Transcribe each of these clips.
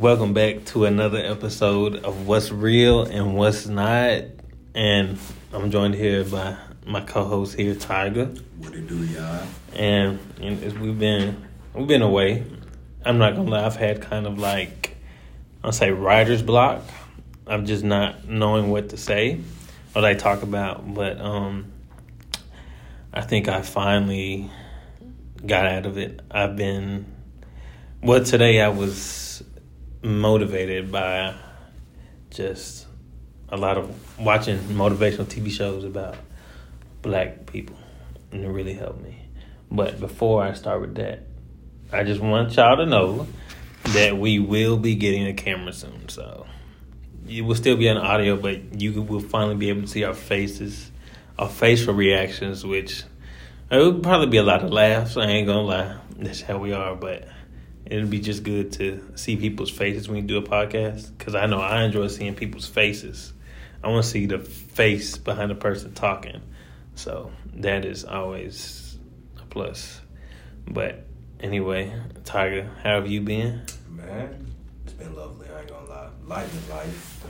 Welcome back to another episode of What's Real and What's Not. And I'm joined here by my co-host here, Tiger. What it do, y'all? And, and it's- we've been we've been away. I'm not gonna lie, I've had kind of like I'll say writer's block. I'm just not knowing what to say or I talk about. But um I think I finally got out of it. I've been well today I was motivated by just a lot of watching motivational TV shows about black people and it really helped me. But before I start with that, I just want y'all to know that we will be getting a camera soon. So it will still be on audio, but you will finally be able to see our faces, our facial reactions, which it will probably be a lot of laughs. I ain't gonna lie, that's how we are. But it'll be just good to see people's faces when you do a podcast because I know I enjoy seeing people's faces. I want to see the face behind the person talking. So that is always a plus. But anyway, Tiger, how have you been? Man, it's been lovely. I ain't gonna lie. Life is life.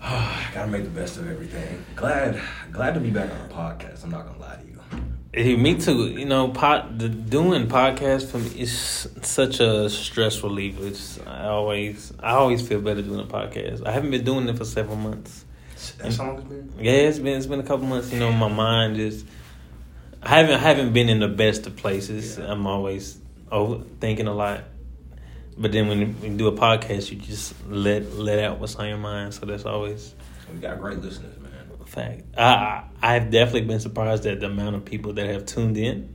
I Gotta make the best of everything. Glad, glad to be back on a podcast. I'm not gonna lie to you. Hey, me too. You know, pot the, doing podcast for me is such a stress relief. It's I always I always feel better doing a podcast. I haven't been doing it for several months. That song has been. Yeah, it's been it's been a couple months. You know, my mind is. I haven't I haven't been in the best of places. Yeah. I'm always over thinking a lot. But then when you, do a podcast, you just let let out what's on your mind. So that's always We got great listeners, fact. I, I I've definitely been surprised at the amount of people that have tuned in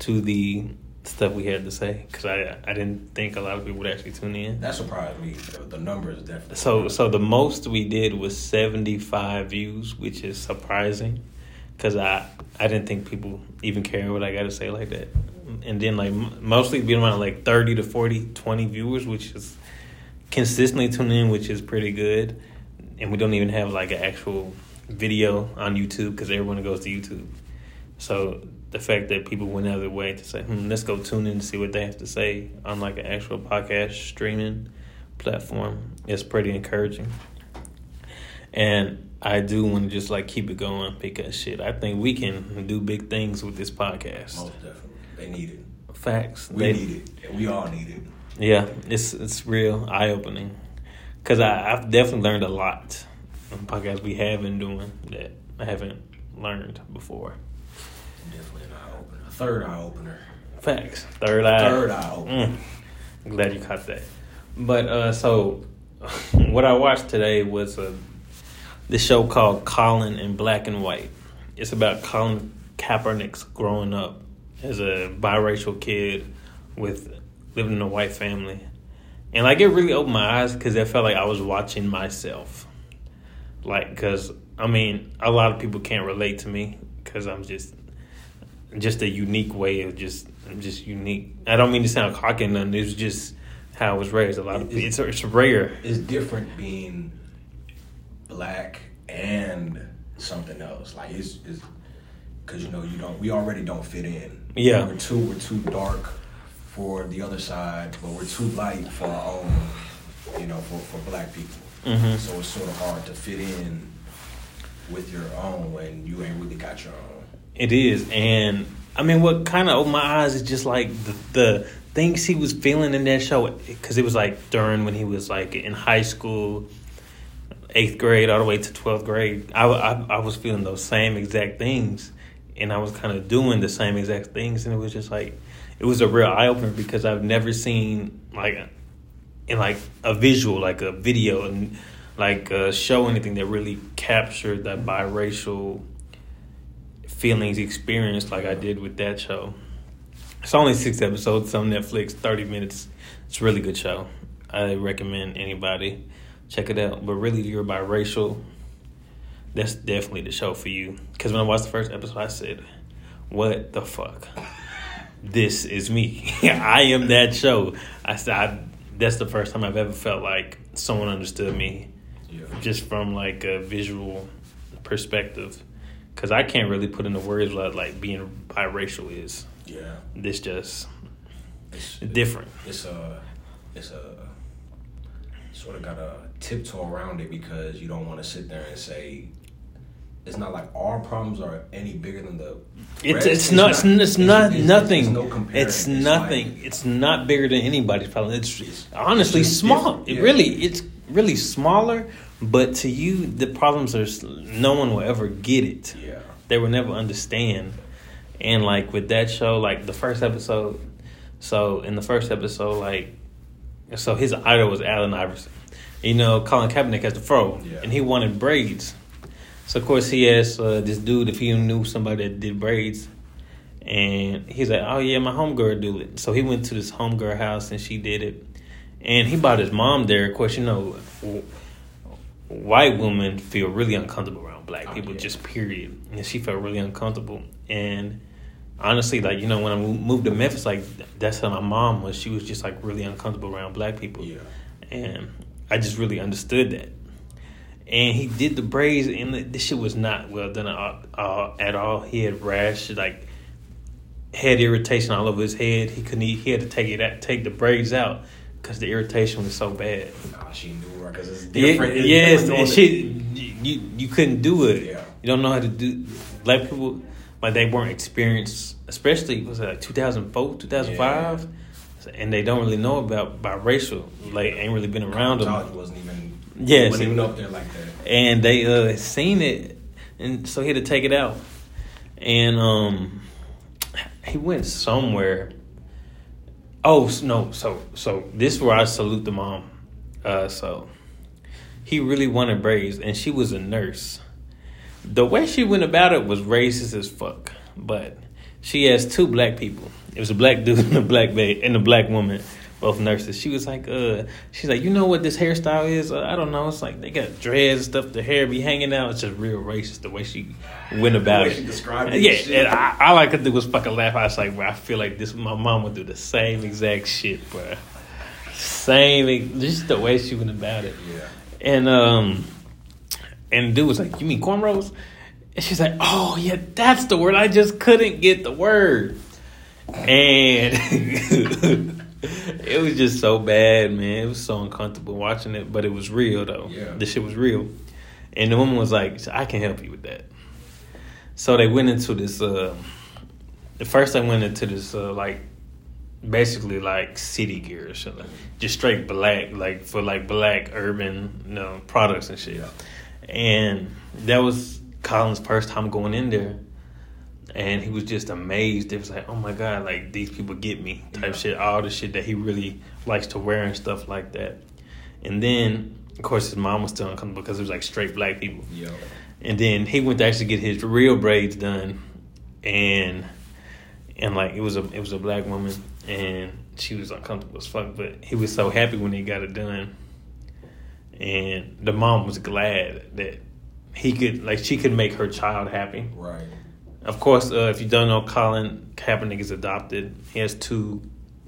to the stuff we had to say because I I didn't think a lot of people would actually tune in. That surprised me. The, numbers definitely. So so the most we did was 75 views, which is surprising cuz I I didn't think people even care what I got to say like that. And then like mostly being around like 30 to 40 20 viewers, which is consistently tuning in, which is pretty good. And we don't even have like an actual video on YouTube cuz everyone goes to YouTube. So the fact that people went out of their way to say, hmm, let's go tune in to see what they have to say on like an actual podcast streaming platform is pretty encouraging. And I do want to just like keep it going because shit, I think we can do big things with this podcast. Most definitely. They need it. Facts. We They- need it. We all need it. Yeah, it's it's real eye opening. Cause I I've definitely learned a lot podcasts we have been doing that I haven't learned before. Definitely an eye opener. A third eye opener. Facts. Third eye. Third eye opener. Mm. Glad you caught that. But uh, so, what I watched today was a this show called Colin in Black and White. It's about Colin Kaepernick's growing up as a biracial kid with living in a white family, and like it really opened my eyes because I felt like I was watching myself. Like, cause I mean, a lot of people can't relate to me because I'm just just a unique way of just I'm just unique. I don't mean to sound cocky and nothing. It's just how I was raised. A lot of it's it's rare. It's different being black and something else. Like it's it's because you know you don't. We already don't fit in. Yeah. we're too we're too dark for the other side, but we're too light for our own. You know, for for black people. Mhm. So it's sort of hard to fit in with your own when you ain't really got your own. It is, and I mean, what kind of opened my eyes is just like the, the things he was feeling in that show because it was like during when he was like in high school, eighth grade all the way to twelfth grade. I, I I was feeling those same exact things, and I was kind of doing the same exact things, and it was just like it was a real eye opener because I've never seen like in like a visual, like a video, and like a show anything that really captured that biracial feelings experienced like I did with that show. It's only six episodes on Netflix, thirty minutes. It's a really good show. I recommend anybody check it out. But really, you're biracial. That's definitely the show for you. Because when I watched the first episode, I said, "What the fuck? This is me. I am that show." I said, I, "That's the first time I've ever felt like someone understood me." Yeah. just from like a visual perspective because i can't really put into words what like being biracial is Yeah. this just It's, different It's a it's a sort of gotta tiptoe around it because you don't want to sit there and say it's not like our problems are any bigger than the. It's rest. it's not it's, it's not it's- nothing. It's, no. It's like- nothing. It's not bigger than anybody's problem. It's It's- honestly it's just small. It yeah. really it's really smaller. But to you, the problems are no one will ever get it. yeah. They will never understand. And like with that show, like the first episode. So in the first episode, like, so his idol was Allen Iverson. You know, Colin Kaepernick has the fro, Yeah. and he wanted braids. So of course he asked uh, this dude if he knew somebody that did braids, and he's like, "Oh yeah, my homegirl do it." So he went to this homegirl house and she did it, and he brought his mom there. Of course, you know, white women feel really uncomfortable around black Oh, people, yeah. just period. And she felt really uncomfortable, and honestly, like you know, when I moved to Memphis, like that's how my mom was. She was just like really uncomfortable around black people, Yeah. and I just really understood that. And he did the braids, and the, this shit was not well done at, all. He had rash, like head irritation all over his head. He couldn't. He had to take it out, take the braids out because the irritation was so bad. Nah, she knew her because it's different. It's yes, different and shit. You you couldn't do it. Yeah. You don't know how to do. Black people like they weren't experienced, especially was it like 2004, 2005, and they don't really know about biracial. Like ain't really been around them. College wasn't even. Yes. Wasn't even up there like that. and they uh seen it and so he had to take it out. And um he went somewhere. Oh no so so this is where i salute the mom. Uh so he really wanted braids and she was a nurse. The way she went about it was racist as fuck but she has two black people. It was a black dude and a black ba- and a black woman both nurses. She was like uh she's like you know what this hairstyle is? Uh, i don't know. It's like they got dreads and stuff. The hair be hanging out. It's just real racist the way she went about way it. she described it yeah and I, all i could do was fucking laugh. I was like bro i feel like this my mom would do the same exact shit bro. Same just the way she went about it. Yeah. and um, and dude was like, "You mean cornrows?" And she's like, "Oh yeah, that's the word. I just couldn't get the word." And it was just so bad, man. It was so uncomfortable watching it, but it was real though. Yeah. the shit was real. And the woman was like, "I can help you with that." So they went into this. Uh, the first they went into this uh, like basically like city gear or something. Just straight black, like for like black urban you know, products and shit. Yeah. And that was Colin's first time going in there. And he was just amazed. It was like, oh my God, like these people get me type Yeah. shit. All the shit that he really likes to wear and stuff like that. And then, of course, his mom was still uncomfortable because it was like straight black people. Yo. And then he went to actually get his real braids done, and and like it was a it was a black woman, and she was uncomfortable as fuck. But he was so happy when he got it done, and the mom was glad that he could like she could make her child happy. Right. Of course, uh, if you don't know, Colin Kaepernick is adopted. He has two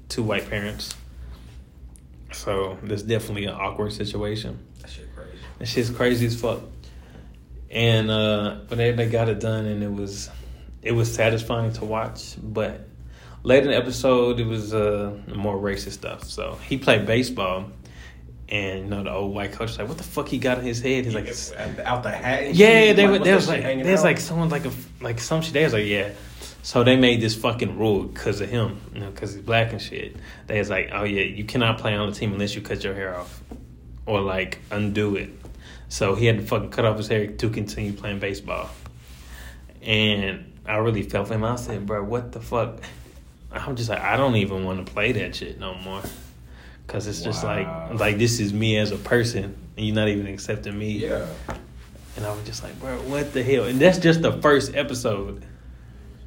two white parents, so there's definitely an awkward situation. That shit crazy. That shit's crazy as fuck. And uh but they they got it done and it was it was satisfying to watch. But later in the episode it was uh more racist stuff. So he played baseball and you know the old white coach was like, What the fuck he got in his head? He's like out the hat. and Yeah, shit? they were what's they was like there's like someone like a like some shit they was like, Yeah. So they made this fucking rule because of him, you know, because he's black and shit. They was like, oh yeah, you cannot play on the team unless you cut your hair off, or like undo it. So he had to fucking cut off his hair to continue playing baseball. And I really felt for him. I said, bro, what the fuck? I'm just like, I don't even want to play that shit no more. Cause it's just Wow. like, like this is me as a person, and you're not even accepting me. Yeah. And I was just like, bro, what the hell? And that's just the first episode.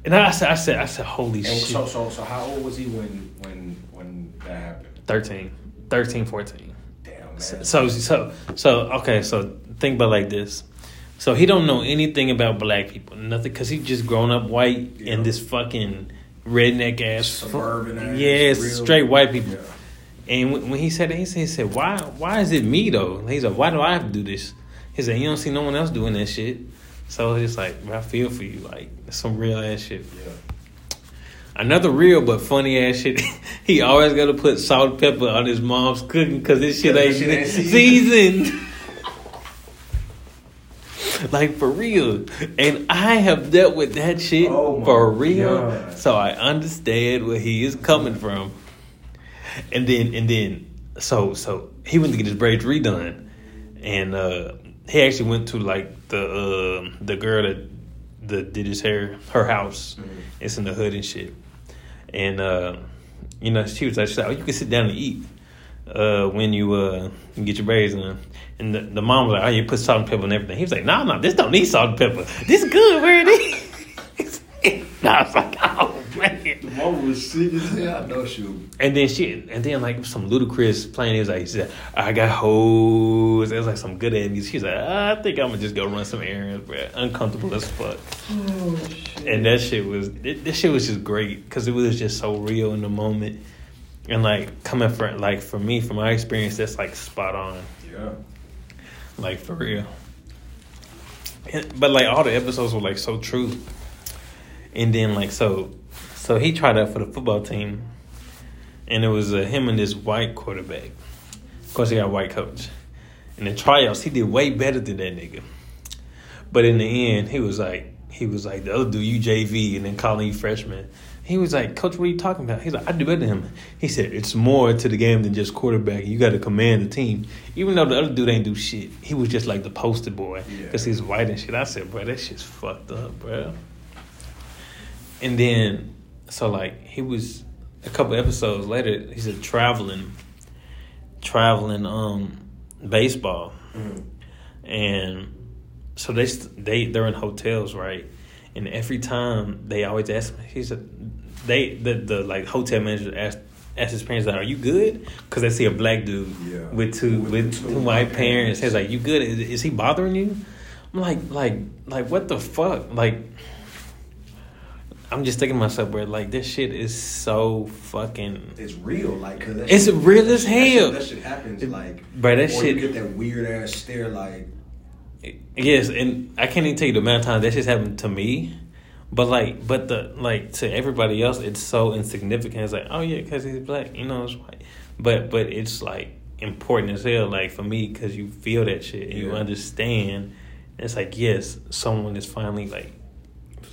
And I said, I said, I said, holy And shit. so, so, so, how old was he when, when, when that happened? 13, 13, 14. Damn, man. So, so, so, so, okay, so think about it like this. So he don't know anything about black people, nothing, because he just grown up white Yeah. in this fucking redneck ass, Suburban ass, yes, real- straight white people. Yeah. And when when he said that, he said, he said, why, why is it me though? He's like, why do I have to do this? He said, you don't see no one else doing that shit. So it's just like, I feel for you, like some real ass shit. Yeah. Another real but funny ass shit. he always got to put salt and pepper on his mom's cooking because this shit ain't, ain't seasoned. like for real, and I have dealt with that shit Oh for real, God. so I understand where he is coming from. And then, and then, so so he went to get his braids redone, and uh he actually went to like the uh, the girl that that did his hair, her house. Mhm. It's in the hood and shit. And uh, you know, she was like, she's like, "Oh, you can sit down and eat uh, when you uh, get your braids done." And the, the mom was like, "Oh, you put salt and pepper and everything." He was like, "No, no, this don't need salt and pepper. This good where it is." and I was like, "Oh man." Mom was sick as hell. I know she was. And then she, and then like some Ludacris playing. He was like, he said, "I got hoes." It was like some good ass music. She's like, "I think I'm gonna just go run some errands, bro." Uncomfortable as fuck. Oh shit. and that shit was it, this shit was just great because it was just so real in the moment and like coming from like for me from my experience that's like spot on Yeah. like for real And- but like all the episodes were like so true and then like so so he tried out for the football team and it was uh, him and this white quarterback. Of course he got a white coach. In the tryouts he did way better than that nigga. But in the end he was like he was like the other dude you JV and then calling you freshman. He was like coach what are you talking about? He's like I do better than him. He said it's more to the game than just quarterback. You got to command the team. Even though the other dude ain't do shit he was just like the poster boy Yeah. because he's white and shit. I said bro that shit's fucked up bro. And then so like he was a couple episodes later he's a traveling traveling um baseball. Mhm. and so they they they're in hotels right? And every time they always ask him he said they the the like hotel manager asked ask his parents like are you good? Because they see a black dude Yeah. with two With with two two white parents. He's like you good? Is, is he bothering you? I'm like like like what the fuck? Like I'm just thinking to myself, bro, like this shit is so fucking It's real, like cause It's shit- real as shit- that shit- hell. That shit happens, like, Bro, that shit- You get that weird ass stare, like, Yes, and I can't even tell you the amount of times that just happened to me. But like, but the like to everybody else, it's so insignificant. It's like, oh yeah, because he's black, you know, it's white. But but it's like important as hell. Like for me, because you feel that shit, and you understand. It's like yes, someone is finally like,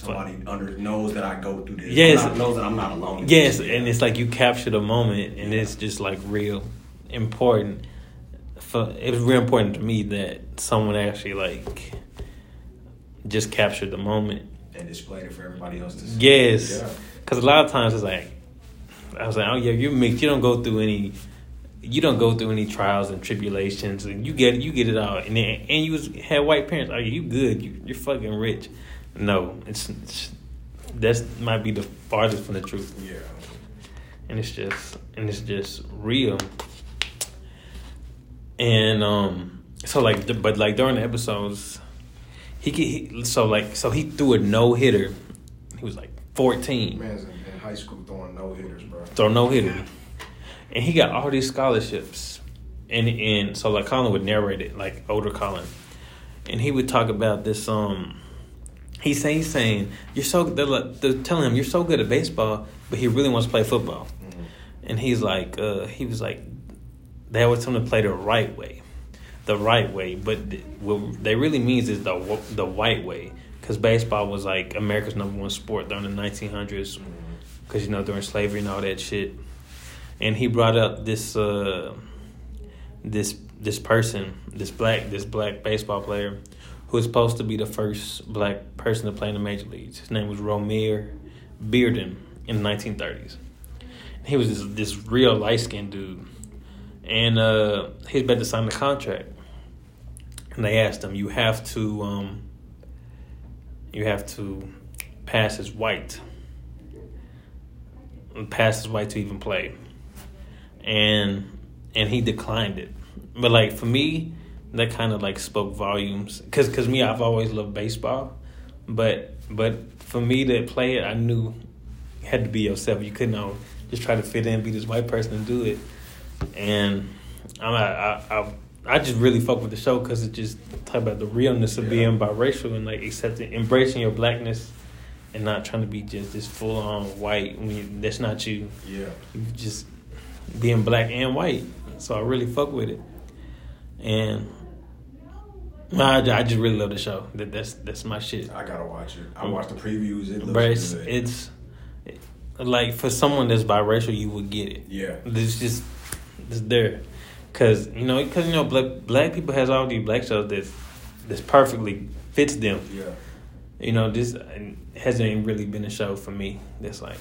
somebody under knows that I go through this. Yes. Not- knows that I'm not alone. yes, this. and it's like you capture the moment, and it's just like real important. For it was real important to me that someone actually like just captured the moment and displayed it for everybody else to see. Yes, Yeah. because a lot of times it's like I was like, oh yeah, you're mixed. You don't go through any, you don't go through any trials and tribulations, and you get you get it all. And then, and you was, had white parents. Oh, you good? You, you're fucking rich. No, it's, it's that's might be the farthest from the truth, Yeah. and it's just and it's just real. And um, so like, the, but like during the episodes, he, he so like so he threw a no hitter. He was like fourteen. Man's in, in high school throwing no hitters, bro. throw no hitter. And he got all these scholarships. And and so like Colin would narrate it, like older Colin. And he would talk about this um he's saying he's saying, You're so they're, like, they're telling him you're so good at baseball, but he really wants to play football. Mhm. And he's like, uh, he was like, they always tell him to play the right way, the right way. But th- what they really means is the the white way, because baseball was like America's number one sport during the 1900s, because you know during slavery and all that shit. And he brought up this uh, this this person, this black this black baseball player, who was supposed to be the first black person to play in the major leagues. His name was Romare Bearden in the 1930s he was this, this real light skinned dude. And uh, about to sign the contract. And they asked him, You have to um, you have to pass as white. Pass as white to even play. And and he declined it. But like for me, that kind of like spoke volumes. Cause, Cause me, I've always loved baseball. But but for me to play it, I knew you had to be yourself. You couldn't know, just try to fit in, be this white person and do it. And I'm I I, I, I just really fuck with the show because it just talk about the realness of Yeah. being biracial and like accepting, embracing your blackness, and not trying to be just this full on white. When you, that's not you. Yeah. You just being black and white. So I really fuck with it, and I, I just really love the show. That that's that's my shit. I gotta watch it. I watched the previews. It looks But it's, good. it's like for someone that's biracial, you would get it. yeah. It's just it's there, cause you know, cause you know, black black people has all these black shows that that's perfectly fits them. Yeah. You know, this hasn't really been a show for me. That's like,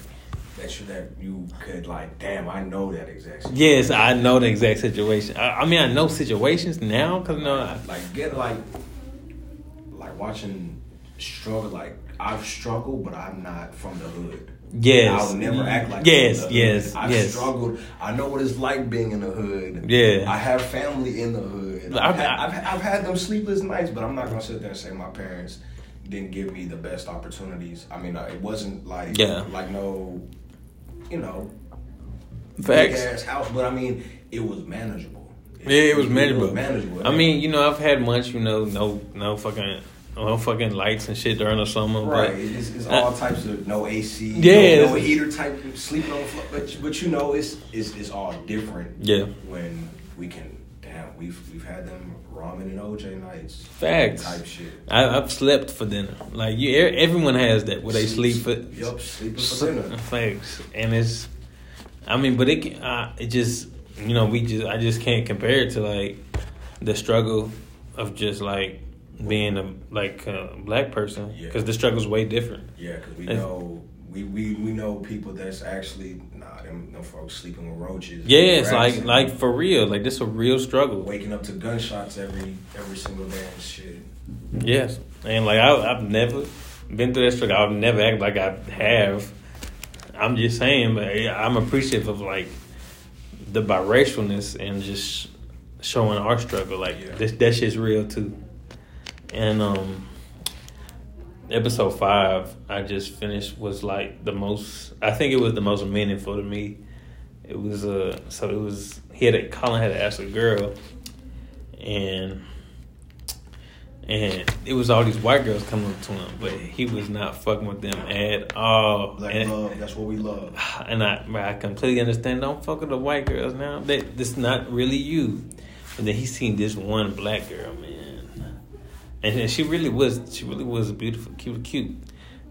That you that you could like, damn, I know that exact. situation. yes, I know the exact situation. I, I mean, I know situations now, cause you know, I, like get like like watching struggle like I've struggled but I'm not from the hood. yes, I'll never act like yes, yes. I've yes. struggled. I know what it's like being in the hood. Yeah. I have family in the hood. I- I've, had, I've, I've had them sleepless nights, but I'm not gonna sit there and say my parents didn't give me the best opportunities. I mean, uh, it wasn't like Yeah. like no, you know, big ass house, but I mean, it was manageable. Yeah, it was manageable. manageable. I mean, you know, I've had months, you know, no, no fucking, no fucking lights and shit during the summer. Right, But it's, it's I- all types of no AC, Yeah, no, no heater type sleeping on the floor. But but you know, it's it's, it's all different. Yeah. when we can. We've we've had them ramen and OJ nights. Facts. type shit. I, I've slept for dinner. Like you, everyone has that where they sleep for. Yup, sleeping for dinner. Facts, and it's. I mean, but it uh, it just you know we just I just can't compare it to like the struggle of just like being a like a black person Yeah. because the struggle's way different. Yeah, because we know we, we we know people that's actually nah them, them folks sleeping with roaches. Yeah, it's like like for real. Like this a real struggle. waking up to gunshots every every single day and shit. Yes, and like I, I've never been through that struggle. I've never act like I have. I'm just saying, but I'm appreciative of like the biracialness and just showing our struggle. Like Yeah. this, that shit's real too. And um, episode five, I just finished was like the most. I think it was the most meaningful to me. It was uh, so it was he had a, Colin had to ask a girl, and and it was all these white girls coming up to him, but he was not fucking with them at all. Black and, love, that's what we love. and I, I completely understand. Don't fuck with the white girls now. That this not really you. And then he seen this one black girl, man, and she really was. She really was beautiful, cute, cute.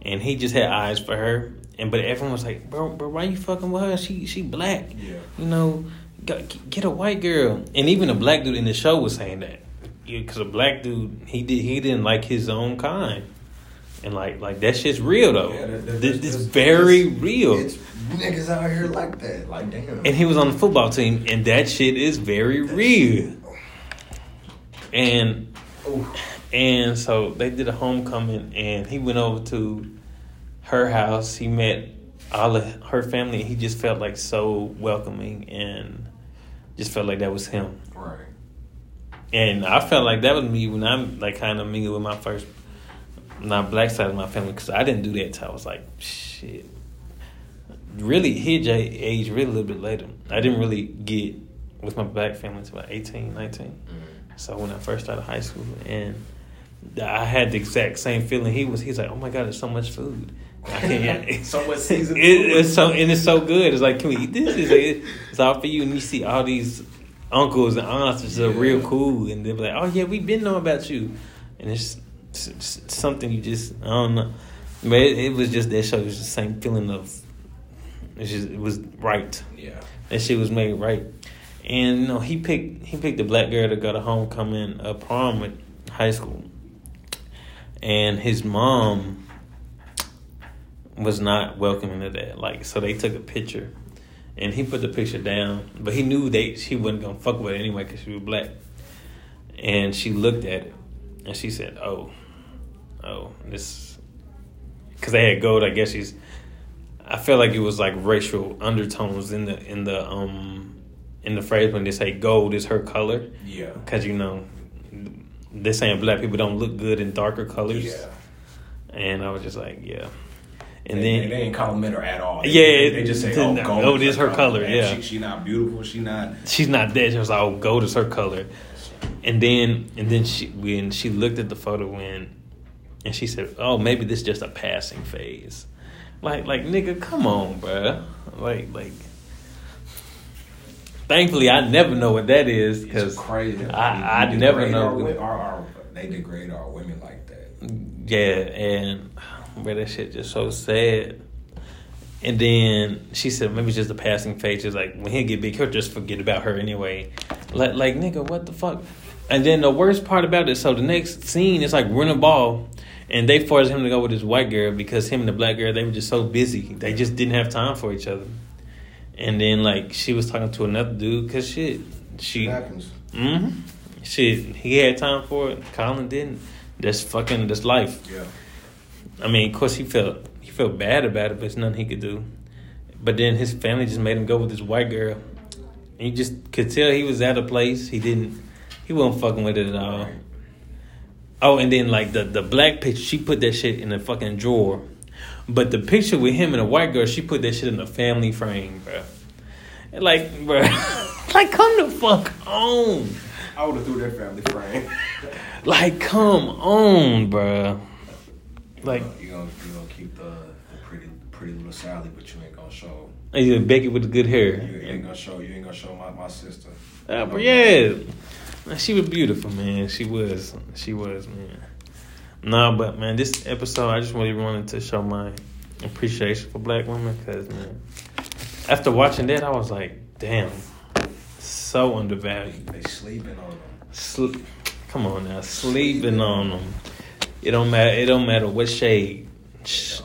And he just had eyes for her. And but everyone was like, bro, bro, why you fucking with her? She she black. Yeah. You know, get, get a white girl. And even a black dude in the show was saying that because a black dude he did he didn't like his own kind. And like like that shit's real though. Yeah, that- that- this that's- very real. It's niggas out here like that. Like damn. and he was on the football team, and that shit is very real. And. And so they did a homecoming, and he went over to her house. He met all of her family. He just felt like so welcoming, and just felt like that was him. Right. And I felt like that was me when I'm like kind of mingled with my first, not black side of my family, because I didn't do that till I was like shit. Really hit J age really a little bit later. I didn't really get with my black family until about 18, 19. Mm. So when I first started high school, and I had the exact same feeling he was. He's like, "Oh my god, there's so much food." I can't. So much seasoned It, it's so and it's so good. It's like, can we eat this? It's, like, it's all for you. And you see all these uncles and aunts are Yeah. real cool, and they're like, "Oh yeah, we've been knowing about you," and it's, it's, it's something you just I don't know. But it, it was just that show. It was the same feeling of. It's just it was right. Yeah. That shit was made right. And you know, he picked he picked a black girl to go to homecoming uh, prom with high school. And his mom was not welcoming to that. Like so they took a picture and he put the picture down, but he knew they she wasn't gonna fuck with it anyway because she was black. And she looked at it and she said, "Oh, oh, this," because they had gold. I guess she's. I feel like it was like racial undertones in the in the um in the phrase when they say gold is her color Yeah. because you know they're saying black people don't look good in darker colors. Yeah. And I was just like, yeah. And they, then they ain't compliment her at all. They, Yeah, they, they just say, "Oh, no, gold, oh, this her color, Man, yeah. she, she not beautiful. She not. she's not dead. She was like, "Oh, gold is her color." And then, and then she when she looked at the photo when and she said, "Oh, maybe this is just a passing phase." Like, like nigga, come on, bro. Like, like. Thankfully, I never know what that is because crazy. I, I never know. Our, our, our, they degrade our women like that. Yeah, and but that shit just so sad. And then she said maybe it's just a passing phase. Just like when he get big, he'll just forget about her anyway. Like, like nigga, what the fuck? And then the worst part about it, so the next scene is like running a ball, and they forced him to go with this white girl because him and the black girl they were just so busy. They just didn't have time for each other. And then like she was talking to another dude because shit, she. Hmm Shit, he had time for it. Colin didn't. That's fucking. That's life. Yeah. I mean, of course, he felt he felt bad about it, but it's nothing he could do. But then his family just made him go with this white girl. And you just could tell he was out of place. He didn't. He wasn't fucking with it at all. Oh, and then like the the black picture, she put that shit in the fucking drawer. But the picture with him and a white girl, she put that shit in a family frame, bro. Like, bro, like come the fuck on. I would have threw that family frame. Like, come on, bro. Like, you gonna you gonna keep the, the pretty pretty little Sally, but you ain't gonna show either Becky with the good hair. you ain't gonna show you ain't gonna show my, my sister. Uh, but yeah, she was beautiful, man. She was, she was, man. Nah, but man, this episode, I just really wanted to show my appreciation for black women, cause man, after watching that, I was like, damn, so undervalued. They sleeping on them. Sl- Come on now, sleeping on them. It don't matter. It don't matter what shade. Sh-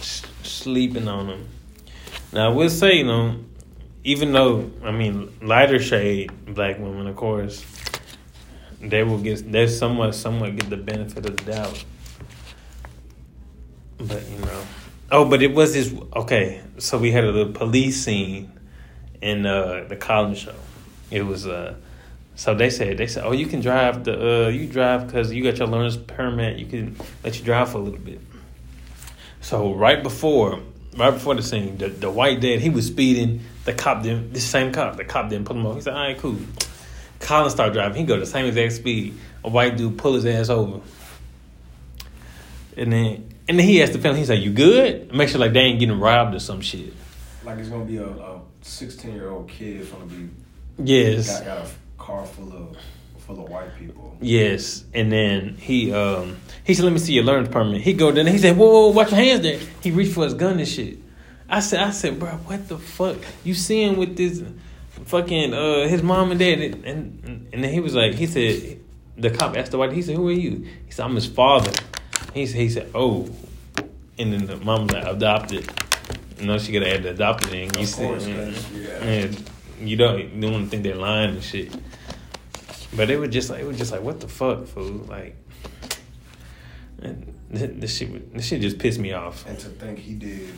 sh- sleeping on them. Now I will say, you know, even though I mean lighter shade black women, of course, they will get they somewhat somewhat get the benefit of the doubt. But you know, oh, but it was this okay. So we had a little police scene in uh, the Colin's show. It was uh, so they said they said, oh, you can drive the uh, you drive because you got your learner's permit. You can let you drive for a little bit. So right before, right before the scene, the, the white dad he was speeding. The cop didn't. This same cop, the cop didn't pull him over. He said, "All right, cool." Colin start driving. He go the same exact speed. A white dude pull his ass over, and then and then he asked the family. He said, "You good?" Make sure like they ain't getting robbed or some shit. Like it's gonna be a, a sixteen year old kid gonna be Yes. got, got a car full of full of white people. Yes, and then he um he said, "Let me see your learner's permit." He go then he said, "Whoa, whoa, watch your hands there." He reached for his gun and shit. I said, "I said, bro, what the fuck? You seeing with this fucking uh his mom and dad?" And and, and then he was like, he said, the cop asked the white, he said, "Who are you?" He said, "I'm his father." He said, he said, "Oh," and then the mom was like, "Adopted." You know, she gotta add the adopted thing. You said, course, 'cause, yeah. and you don't you don't want to think they're lying and shit. But it was just like it was just like what the fuck, fool? Like, and this, shit this shit just pissed me off. And to think he did,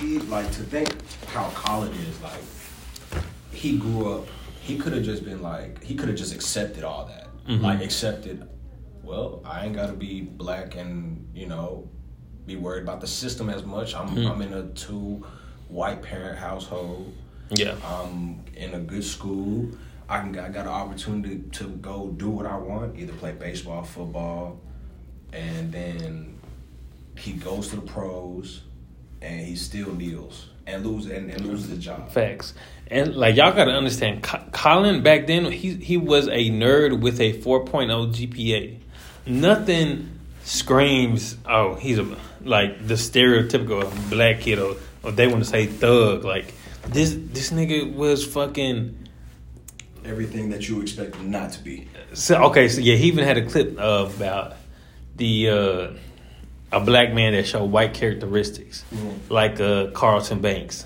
he like to think how Colin is like. He grew up. He could have just been like he could have just accepted all that, Mhm. like accepted. Well, I ain't got to be black and you know be worried about the system as much. I'm Mhm. I'm in a two white parent household. Yeah, I'm in a good school. I can I got an opportunity to go do what I want, either play baseball, football, and then he goes to the pros, and he still kneels and loses and, and loses the job. facts. And like y'all gotta understand, Colin back then he he was a nerd with a 4.0 GPA. Nothing screams, oh, he's a like the stereotypical black kid or, or they want to say thug. Like this this nigga was fucking Everything that you expect him not to be. So okay, so yeah, he even had a clip uh, about the uh, a black man that showed white characteristics, Mhm. like uh, Carlton Banks,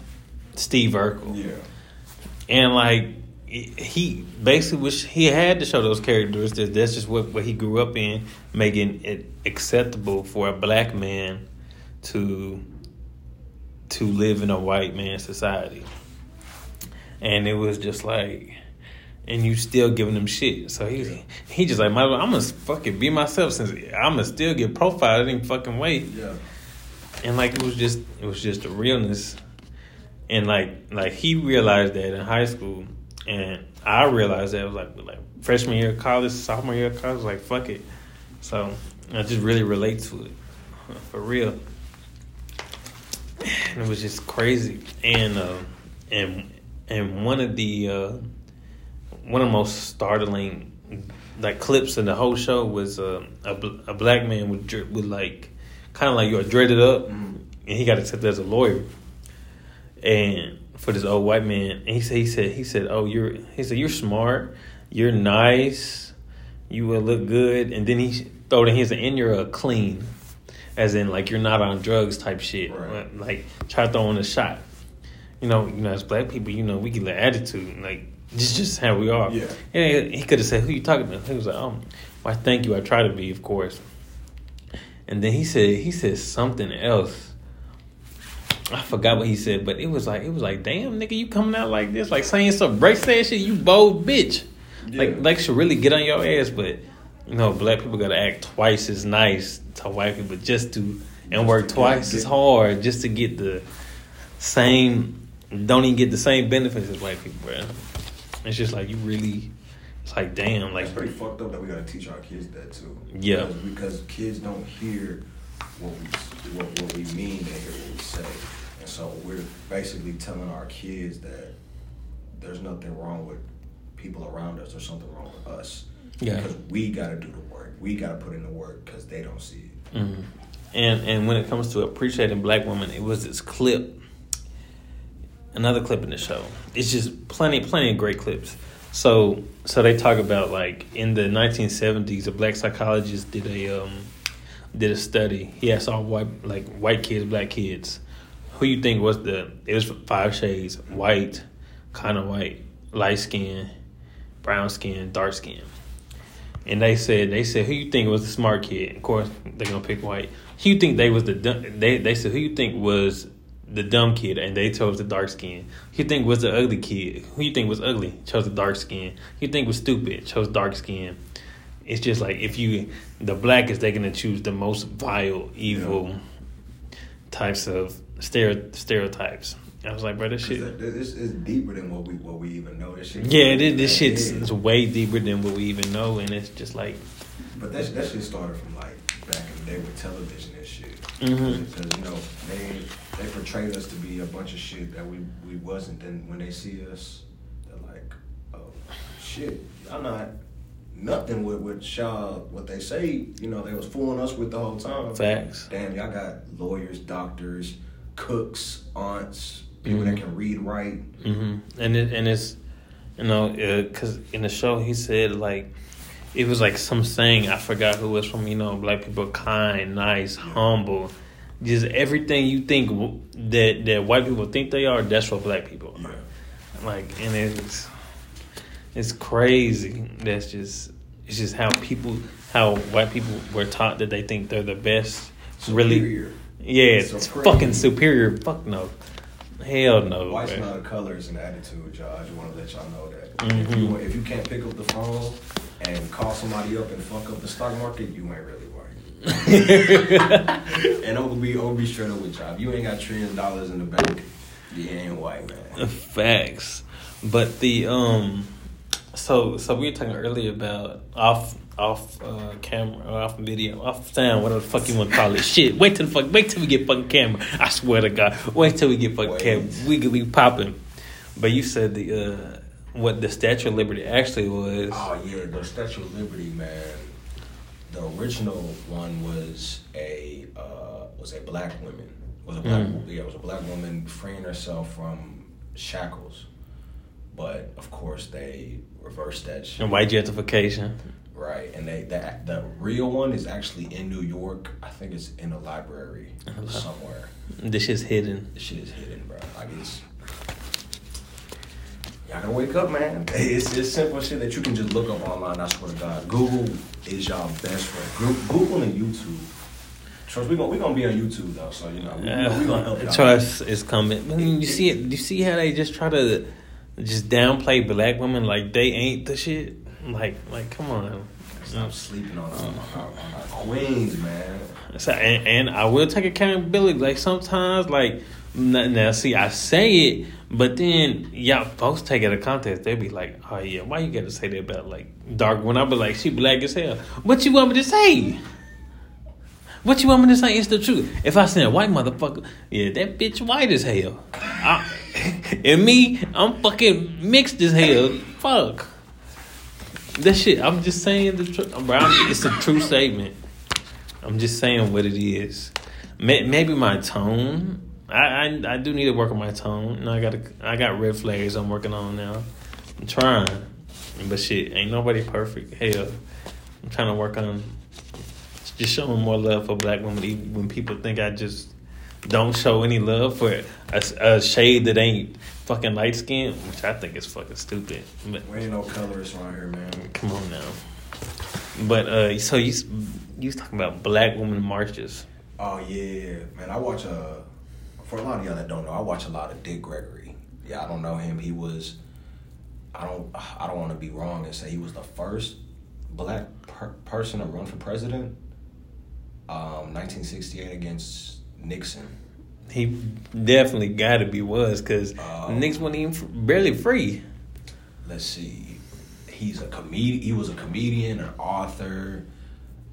Steve Urkel, Yeah, and like he basically was he had to show those characteristics. That's just what what he grew up in, making it acceptable for a black man to to live in a white man society, and it was just like and you still giving them shit. So he Yeah. he just like, "My- I'm gonna fucking be myself since I'm gonna still get profiled any fucking way. yeah. And like it was just it was just the realness. And like like he realized that in high school, and I realized that it was like like freshman year of college, sophomore year of college, like fuck it. So I just really relate to it for real. And it was just crazy, and uh, and and one of the uh, one of the most startling like clips in the whole show was uh, a a black man with with like kind of like you're dreaded up, mm-hmm. and he got accepted as a lawyer, and for this old white man, and he said he said he said oh you're he said you're smart, you're nice, you will look good, and then he throw in said and you're uh, clean, as in like you're not on drugs type shit, right. like try throwing a shot. You know, you know, as black people, you know, we get the attitude, like just just how we are. Yeah. And he could have said, "Who you talking to?" He was like, "Um, why? Thank you. I try to be, of course." And then he said he said something else. I forgot what he said, but it was like it was like, damn nigga, you coming out like this, like saying some saying shit, you bold bitch. Yeah. Like like should really get on your ass, but you know, black people gotta act twice as nice to white people just to and work twice as hard just to get the same don't even get the same benefits as white people, bro. It's just like you really. It's like damn, like it's pretty fucked up that we gotta teach our kids that too. Yeah, because, because kids don't hear what we what, what we mean. They hear what we say, and so we're basically telling our kids that there's nothing wrong with people around us. There's something wrong with us. Yeah, because we gotta do the work. We gotta put in the work because they don't see it. Mm-hmm. And and when it comes to appreciating black women, it was this clip another clip in the show. It's just plenty, plenty of great clips. So, so they talk about like in the 1970s, a black psychologist did a um, did a study. He asked all white like white kids, black kids, who you think was the it was five shades: white, kind of white, light skin, brown skin, dark skin. And they said they said who you think was the smart kid? Of course, they're gonna pick white. Who you think they was the they they said who you think was the dumb kid and they chose the dark skin. Who you think was the ugly kid? Who you think was ugly? Chose the dark skin. Who you think was stupid? Chose dark skin. It's just like if you the black is they gonna choose the most vile, evil yeah. types of stereotypes. I was like, bro, this shit. This is deeper than what we what we even know. This shit. Yeah, this, this shit's is way deeper than what we even know, and it's just like. But that that shit started from like back in the day with television and shit. Mm-hmm. Because you know they they portrayed us to be a bunch of shit that we we wasn't. Then when they see us, they're like, oh shit, I'm not nothing with with Shaw. What they say, you know, they was fooling us with the whole time. Facts. Damn, y'all got lawyers, doctors, cooks, aunts, people mm-hmm. that can read, write. Mm-hmm. And it, and it's you know because uh, in the show he said like it was like some saying I forgot who was from. You know, black people kind, nice, yeah. humble. Just everything you think that that white people think they are, that's what black people are. Yeah. Like, and it's it's crazy. That's just it's just how people how white people were taught that they think they're the best. Superior. Really, yeah, it's fucking superior. Fuck no. Hell no. White's man. not a color, it's an attitude, y'all. I just want to let y'all know that. Mm-hmm. If, you, if you can't pick up the phone and call somebody up and fuck up the stock market, you ain't really. and I'm gonna be, gonna be straight up with y'all. If you ain't got trillion dollars in the bank, you ain't white, man. Facts. But the um, so so we were talking earlier about off off uh, camera off video, off sound, whatever the fuck you want to call it. Shit, wait till the fuck, wait till we get fucking camera. I swear to God, wait till we get fucking wait. camera. We could be popping. But you said the uh, what the Statue of Liberty actually was. Oh yeah, the Statue of Liberty, man. The original one was a uh, was a black woman. Was a black mm. yeah, it was a black woman freeing herself from shackles. But of course, they reversed that shit. And white gentrification. Right, and they that the real one is actually in New York. I think it's in a library somewhere. This shit's hidden. This shit is hidden, bro. Like it's Y'all gotta wake up, man. It's just simple shit that you can just look up online. I swear to God, Google is y'all best friend. Google and YouTube. Trust we gonna we gonna be on YouTube though, so you know we, uh, we gonna help y'all. Trust is coming. I mean, you see it. You see how they just try to just downplay black women like they ain't the shit. Like like come on. Stop sleeping on our, on on queens, man. So, and, and I will take accountability. Like sometimes, like now, see, I say it, but then y'all folks take it a context. They be like, "Oh yeah, why you gotta say that about like dark?" When I be like, "She black as hell," what you want me to say? What you want me to say? It's the truth. If I say a white motherfucker, yeah, that bitch white as hell. I, and me, I'm fucking mixed as hell. Fuck. That shit. I'm just saying the truth, bro. It's a true statement. I'm just saying what it is. Maybe my tone. I, I I do need to work on my tone. And I got I got red flags I'm working on now. I'm trying, but shit, ain't nobody perfect. Hell, I'm trying to work on just showing more love for black women. Even when people think I just don't show any love for a, a shade that ain't fucking light skin, which I think is fucking stupid. But We ain't no colorists around here, man. come on now. But uh, so you you was talking about black women marches. Oh yeah, man. I watch uh for a lot of y'all that don't know, I watch a lot of Dick Gregory. Yeah, I don't know him. He was I don't I don't want to be wrong and say he was the first black per- person to run for president. Um, 1968 against Nixon. He definitely got to be was because Um, Knicks wasn't even f- barely free. Let's see. He's a comedian. He was a comedian, an author,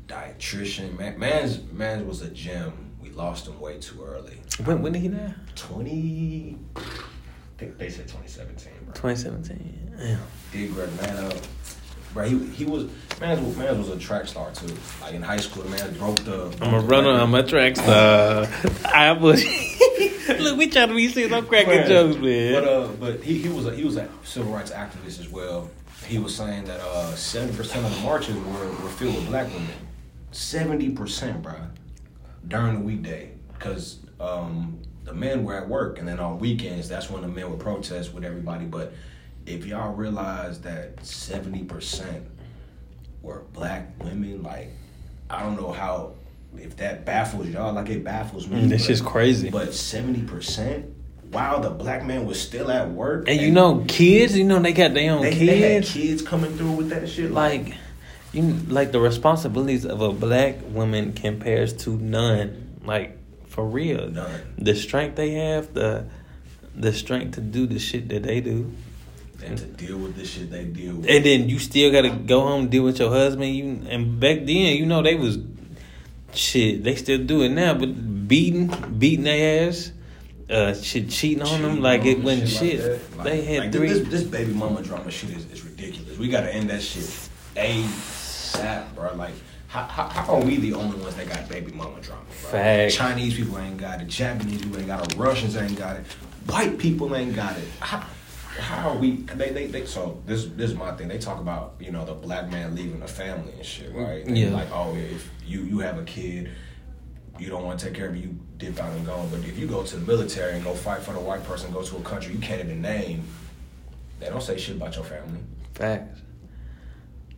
dietitian. Man, man's man's was a gem. We lost him way too early. When when did he die? 20 I think they said 2017, bro. 2017. Damn. Dick Greg, man, uh, bro, he he was man, was- man was a track star too. Like in high school, the man broke the. I'm a runner. I'm a track star. I was. Look, we trying to be serious. I'm cracking Man, jokes, man. But uh, but he, he was a he was a civil rights activist as well. He was saying that uh, seventy percent of the marches were, were filled with black women. Seventy percent, bro, during the weekday, because um, the men were at work, and then on weekends, that's when the men would protest with everybody. But if y'all realize that seventy percent were black women, like I don't know how if that baffles y'all, like it baffles me. Mm, but- just crazy. but seventy percent, while the black man was still at work, and you know, kids. You know, they got their own they, they had kids. kids coming through with that shit. like you like the responsibilities of a black woman compares to none like for real None. the strength they have the the strength to do the shit that they do and to deal with the shit they deal with. and then you still gotta go home and deal with your husband you and back then you know they was shit they still do it now but beating beating their ass uh shit cheating on them like on it wasn't like shit that. Like- they had like, three This, this baby mama drama shit is, is ridiculous. We gotta end that shit ASAP, bro. Like, how, how, how are we the only ones that got baby mama drama. Chinese people ain't got it. Japanese people ain't got it. Russians ain't got it. White people ain't got it. How, how are we? They, they, they, so this, this is my thing. They talk about you know the black man leaving the family and shit, right? Yeah. Like, oh, if you you have a kid, you don't want to take care of it, you dip out and go. But if you go to the military and go fight for the white person, go to a country you can't even name, they don't say shit about your family. Facts.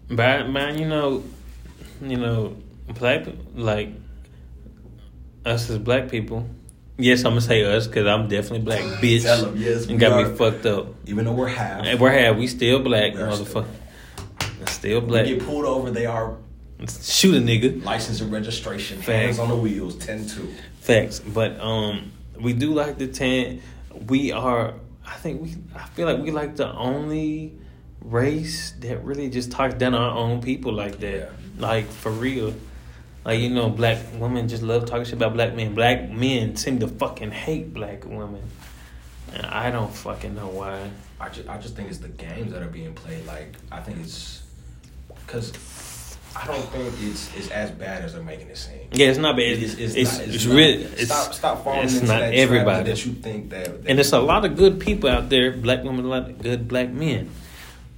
But man, you know, you know, black like us as black people. Yes, I'm gonna say us because I'm definitely black, bitch. Tell 'em, yes, and got are. me fucked up. Even though we're half, And we're half. We still black, We are still motherfucker. Still when black. get pulled over, they are Shoot a nigga. license and registration, Facts. hands on the wheels, 10-2. Facts, but um, we do like the tent. We are. I think we. I feel like we like the only race that really just talks down our own people like that. Yeah. Like for real. Like you know, black women just love talking shit about black men. Black men seem to fucking hate black women. And I don't fucking know why. I just, I just think it's the games that are being played. Like I think it's because I don't think it's it's as bad as they're making it seem. Yeah, it's not bad. It's It's, it's, not, it's, it's not- really stop stop falling it's into not that everybody. that you think that, that and it's a lot of good people out there, black women, a lot of good black men.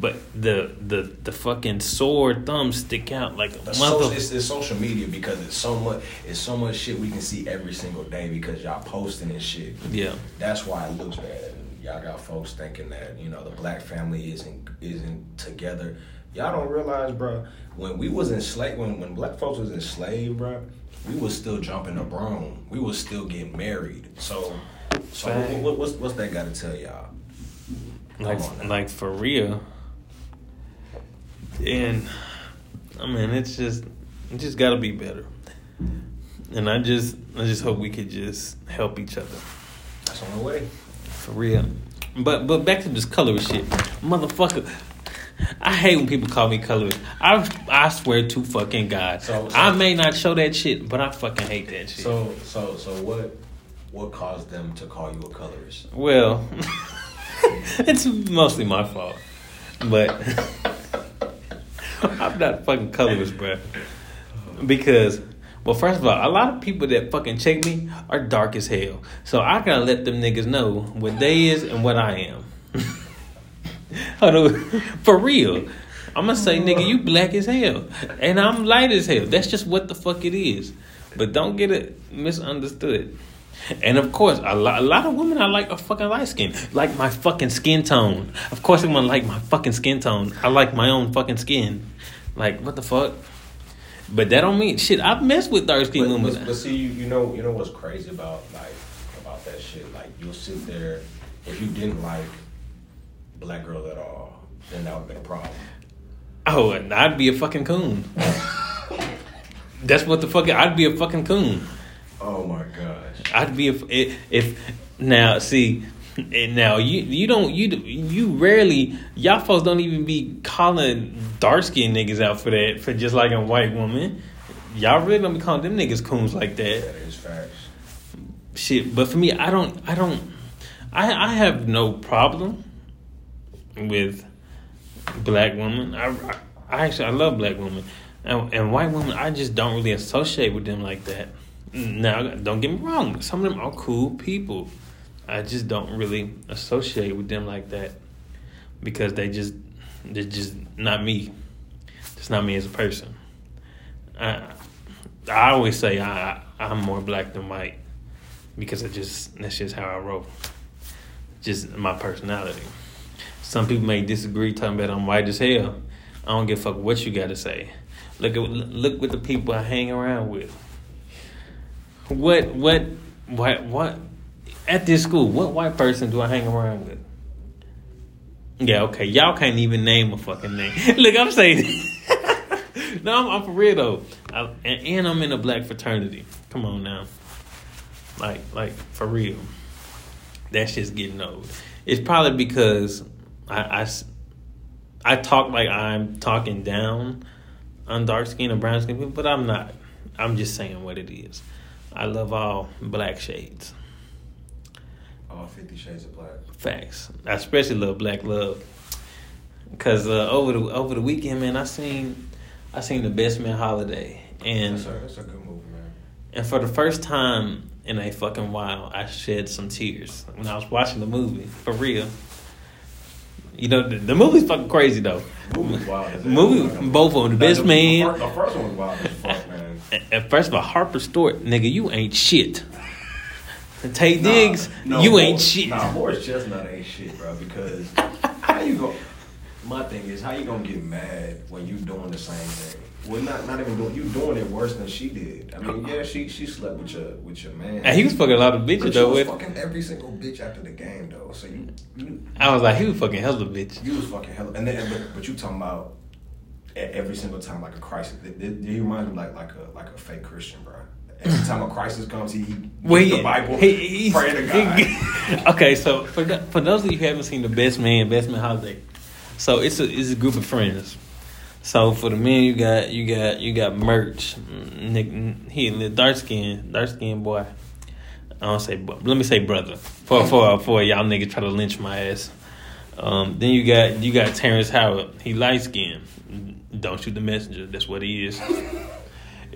But the the the fucking sore thumbs stick out like a mother. social, it's, it's social media because it's so much it's so much shit we can see every single day because y'all posting and shit. yeah, That's why it looks bad. Y'all got folks thinking that you know the black family isn't isn't together. Y'all don't realize, bro. When we was enslaved, when when black folks was enslaved, bro, we was still jumping the broom. We was still getting married. So, so Fact. what, what's what's that got to tell y'all? like like for real. And I mean, it's just it just got to be better. And I just I just hope we could just help each other. That's on the way. For real. But but back to this color shit. Motherfucker. I hate when people call me colorist. I I swear to fucking God, So- so- I may not show that shit, but I fucking hate that shit. So so so what what caused them to call you a colorist? well, it's mostly my fault, but I'm not fucking colorless, bruh. Because, well, first of all, a lot of people that fucking check me are dark as hell. So I gotta let them niggas know what they is and what I am. For real. I'm gonna say, nigga, you black as hell. And I'm light as hell. That's just what the fuck it is. But don't get it misunderstood. And of course, a lot, a lot of women I like are fucking light skin. Like my fucking skin tone. Of course, everyone like my fucking skin tone. I like my own fucking skin. Like, what the fuck? But that don't mean shit. I've messed with dark But, women. but, but see, you, you know, you know what's crazy about like about that shit. Like you'll sit there if you didn't like black girls at all, then that would be a problem. Oh, and I'd be a fucking coon. That's what the fuck. I'd be a fucking coon. Oh my gosh. I'd be if, if now see and now you you don't you you rarely y'all folks don't even be calling dark skinned niggas out for that for just like a white woman. Y'all really don't be calling them niggas coons like that. That is facts. Shit, but for me, I don't I don't I I have no problem with black women. I I, I actually I love black women. And, and white women, I just don't really associate with them like that. Now, don't get me wrong. Some of them are cool people. I just don't really associate with them like that because they just they're just not me. It's not me as a person. I I always say I I'm more black than white because it just that's just how I roll. Just my personality. Some people may disagree, talking about I'm white as hell. I don't give a fuck what you got to say. Look at look with the people I hang around with. What what what what at this school? What white person do I hang around with? Yeah, okay, y'all can't even name a fucking name. Look, I'm saying. no, I'm, I'm for real though, I, and, and I'm in a black fraternity. Come on now, like like for real. That's just getting old. It's probably because I, I, I talk like I'm talking down on dark skin or brown skin people, but I'm not. I'm just saying what it is. I love all black shades. All Fifty Shades of Black. Facts. I especially love Black Love. Cause uh, over the over the weekend, man, I seen I seen the Best Man Holiday, and That's a, that's a good movie, man. and for the first time in a fucking while, I shed some tears when I was watching the movie. For real. You know the, the movie's fucking crazy though. Movie's wild. Movie, both of them. The Best Man. The first, the first one was wild as fuck, first of all, Harper Stewart, nigga, you ain't shit. And Tay Nah, Diggs, no, you ain't shit. Nah, Morris Chestnut ain't shit, bro. Because how you go? My thing is, how you gonna get mad when you doing the same thing? Well, not not even doing you doing it worse than she did. I mean, yeah, she she slept with your with your man. And he was fucking a lot of bitches But though. was With fucking every single bitch after the game though. So you you I was like, he was fucking hella bitch. you was fucking hell. And then but, but you talking about every single time like a crisis. He reminds me like like a like a fake Christian, bro. Every time a crisis comes, he, he reads the Bible, he, he's- praying to God. he- okay, so for for those of you who haven't seen the Best Man, Best Man Holiday, so it's a it's a group of friends. So for the men, you got you got you got Murch, Nick, he the dark skin dark skin boy. I don't say, let me say brother for for for y'all niggas try to lynch my ass. Um, then you got you got Terrence Howard. He light skinned. Don't shoot the messenger. That's what he is.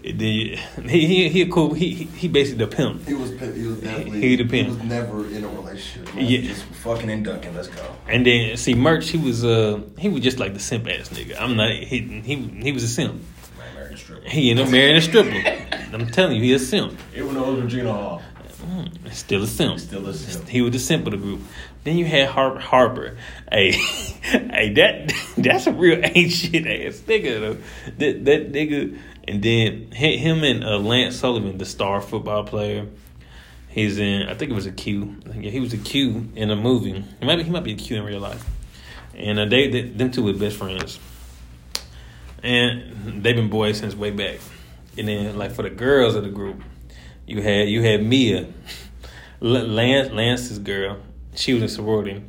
The, he he he a cool. He he he basically the pimp. He was he was definitely He depend. was never in a relationship. Yeah. Just fucking and ducking. Let's go. And then see Murch, he was uh he was just like the simp ass nigga. I'm not he he he was a simp. A. He ended up marrying a stripper. I'm telling you, he a simp. Even though it was Regina Hall, Mm, still a simp. still a simp. He was the simp of the group. Then you had Har- Harper. Hey, hey, that that's a real shit ass nigga though. That that nigga, and then hi- him and uh, Lance Sullivan, the star football player. He's in. I think it was a Q. Yeah, he was a Q in a movie. He might be. He might be a Q in real life. And uh, they, they them two were best friends. And they've been boys since way back. And then like for the girls of the group, you had you had Mia, Lance Lance's girl. She was in sorority.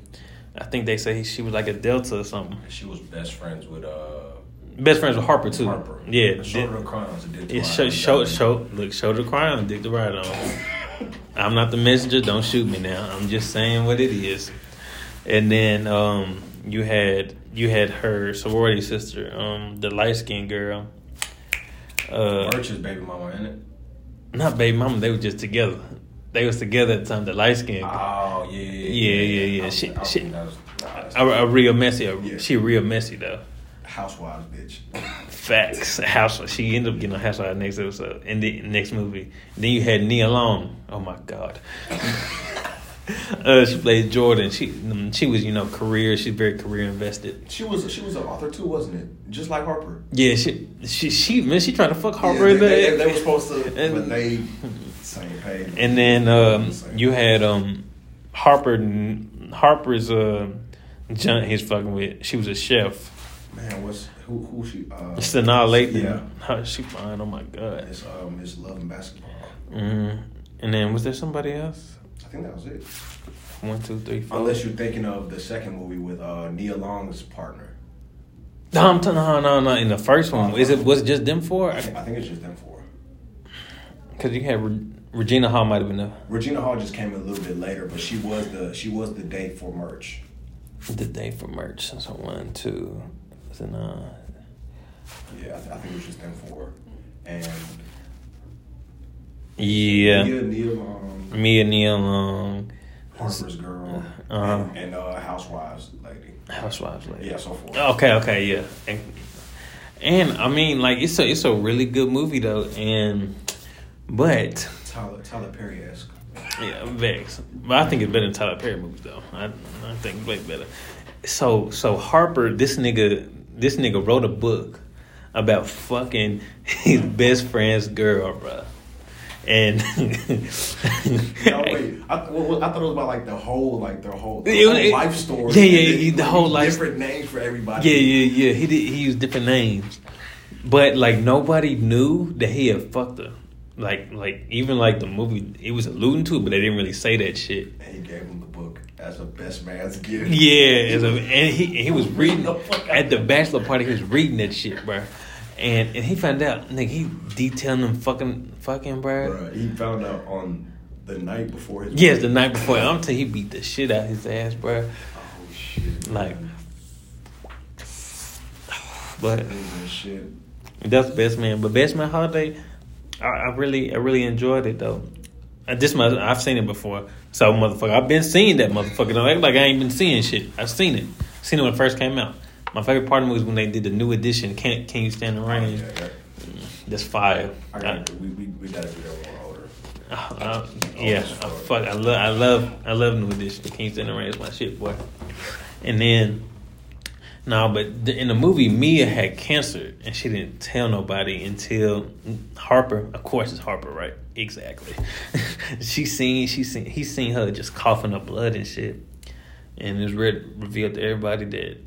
I think they say she was like a Delta or something. She was best friends with uh Best friends with Harper too. Harper. Yeah, Shoulder Crowns. Dick Yeah, show, show, show, look, show the crown, dick the right on. I'm not the messenger. Don't shoot me now. I'm just saying what it is. And then um, you had you had her sorority sister, um, the light skinned girl. Uh, Murch's baby mama, isn't it? not baby mama. They were just together. They was together at the time. The light skin. Oh yeah, yeah, Yeah, yeah. She- she- nah, that's A, a real messy. A, Yeah. She real messy though. housewives, bitch. Facts. House. She ended up getting a housewife next episode in the next movie. Then you had Nia Long. Oh my god. uh, she played Jordan. She mm, she was you know career. She's very career invested. She was she was an author too, wasn't it? Just like Harper. Yeah, she she she man. She tried to fuck Harper. Yeah, in they, the- they, they were supposed to, And- but they same page. and then um, you had um, Harper. Harper's uh, John. He's fucking with. She was a chef. Man, what's who who she? Uh, Sanaa Lathan. Yeah, How she fine? Oh my god. it's uh, Miss Love and Basketball. Mm. And then was there somebody else? I think that was it. One, two, three, four. Unless you're thinking of the second movie with uh, Nia Long's partner. No, I'm t- no, no, no. In the first one, is it was it just them four? I think, I think it's just them four. Because you had Regina Hall might have been the, Regina Hall just came a little bit later, but she was the she was the date for Murch. the date for Murch. So one, two, was it, uh, Yeah, I, th- I think it was just them four, and yeah, Nia, Nia Long, Mia um, Harper's girl, Uh-huh. and, and uh, Housewives lady. Housewives lady. Yeah, so forth. Okay, okay, yeah. And, and I mean, like it's a it's a really good movie though, and but Tyler Tyler Perry esque. Yeah, Vex. But I think it's better than Tyler Perry movies though. I I think it's way better. So so Harper, this nigga this nigga wrote a book about fucking his best friend's girl, bro. And No, wait. I, well, I thought it was about like the whole, like their whole, the It- whole it- life story. yeah, yeah, then, the whole life- Different names for everybody. Yeah, yeah, yeah. He did. He used different names, but like nobody knew that he had fucked her. Like, like even like the movie, it was alluding to, but they didn't really say that shit. And he gave him the book as a best man's gift. Yeah, as a, and he he was reading The at the bachelor party. He was reading that shit, bro. And and he found out, nigga, he detailing them fucking fucking, bro. Bruh, he found out on the night before his. Yes, the night before. I'm telling you, he beat the shit out his ass, bro. Oh shit. Like, man. but shit. That's best man. But best man holiday, I, I really, I really enjoyed it though. Uh, This mother, I've seen it before. So motherfucker, I've been seeing that motherfucker. Don't act like I ain't been seeing shit. I've seen it. Seen it when it first came out. My favorite part of it was when they did the new edition. Can Can you stand the rain? Yeah, yeah. That's fire. I got we, we, we gotta do that one. Uh, uh, yeah, I, fuck. I love, I love, I love New Edition. King Stand the Rain is my shit, boy. And then, no, but the, in the movie, Mia had cancer, and she didn't tell nobody until Harper. Of course, it's Harper, right? Exactly. she seen, she seen, he seen her just coughing up blood and shit, and it was re- revealed to everybody that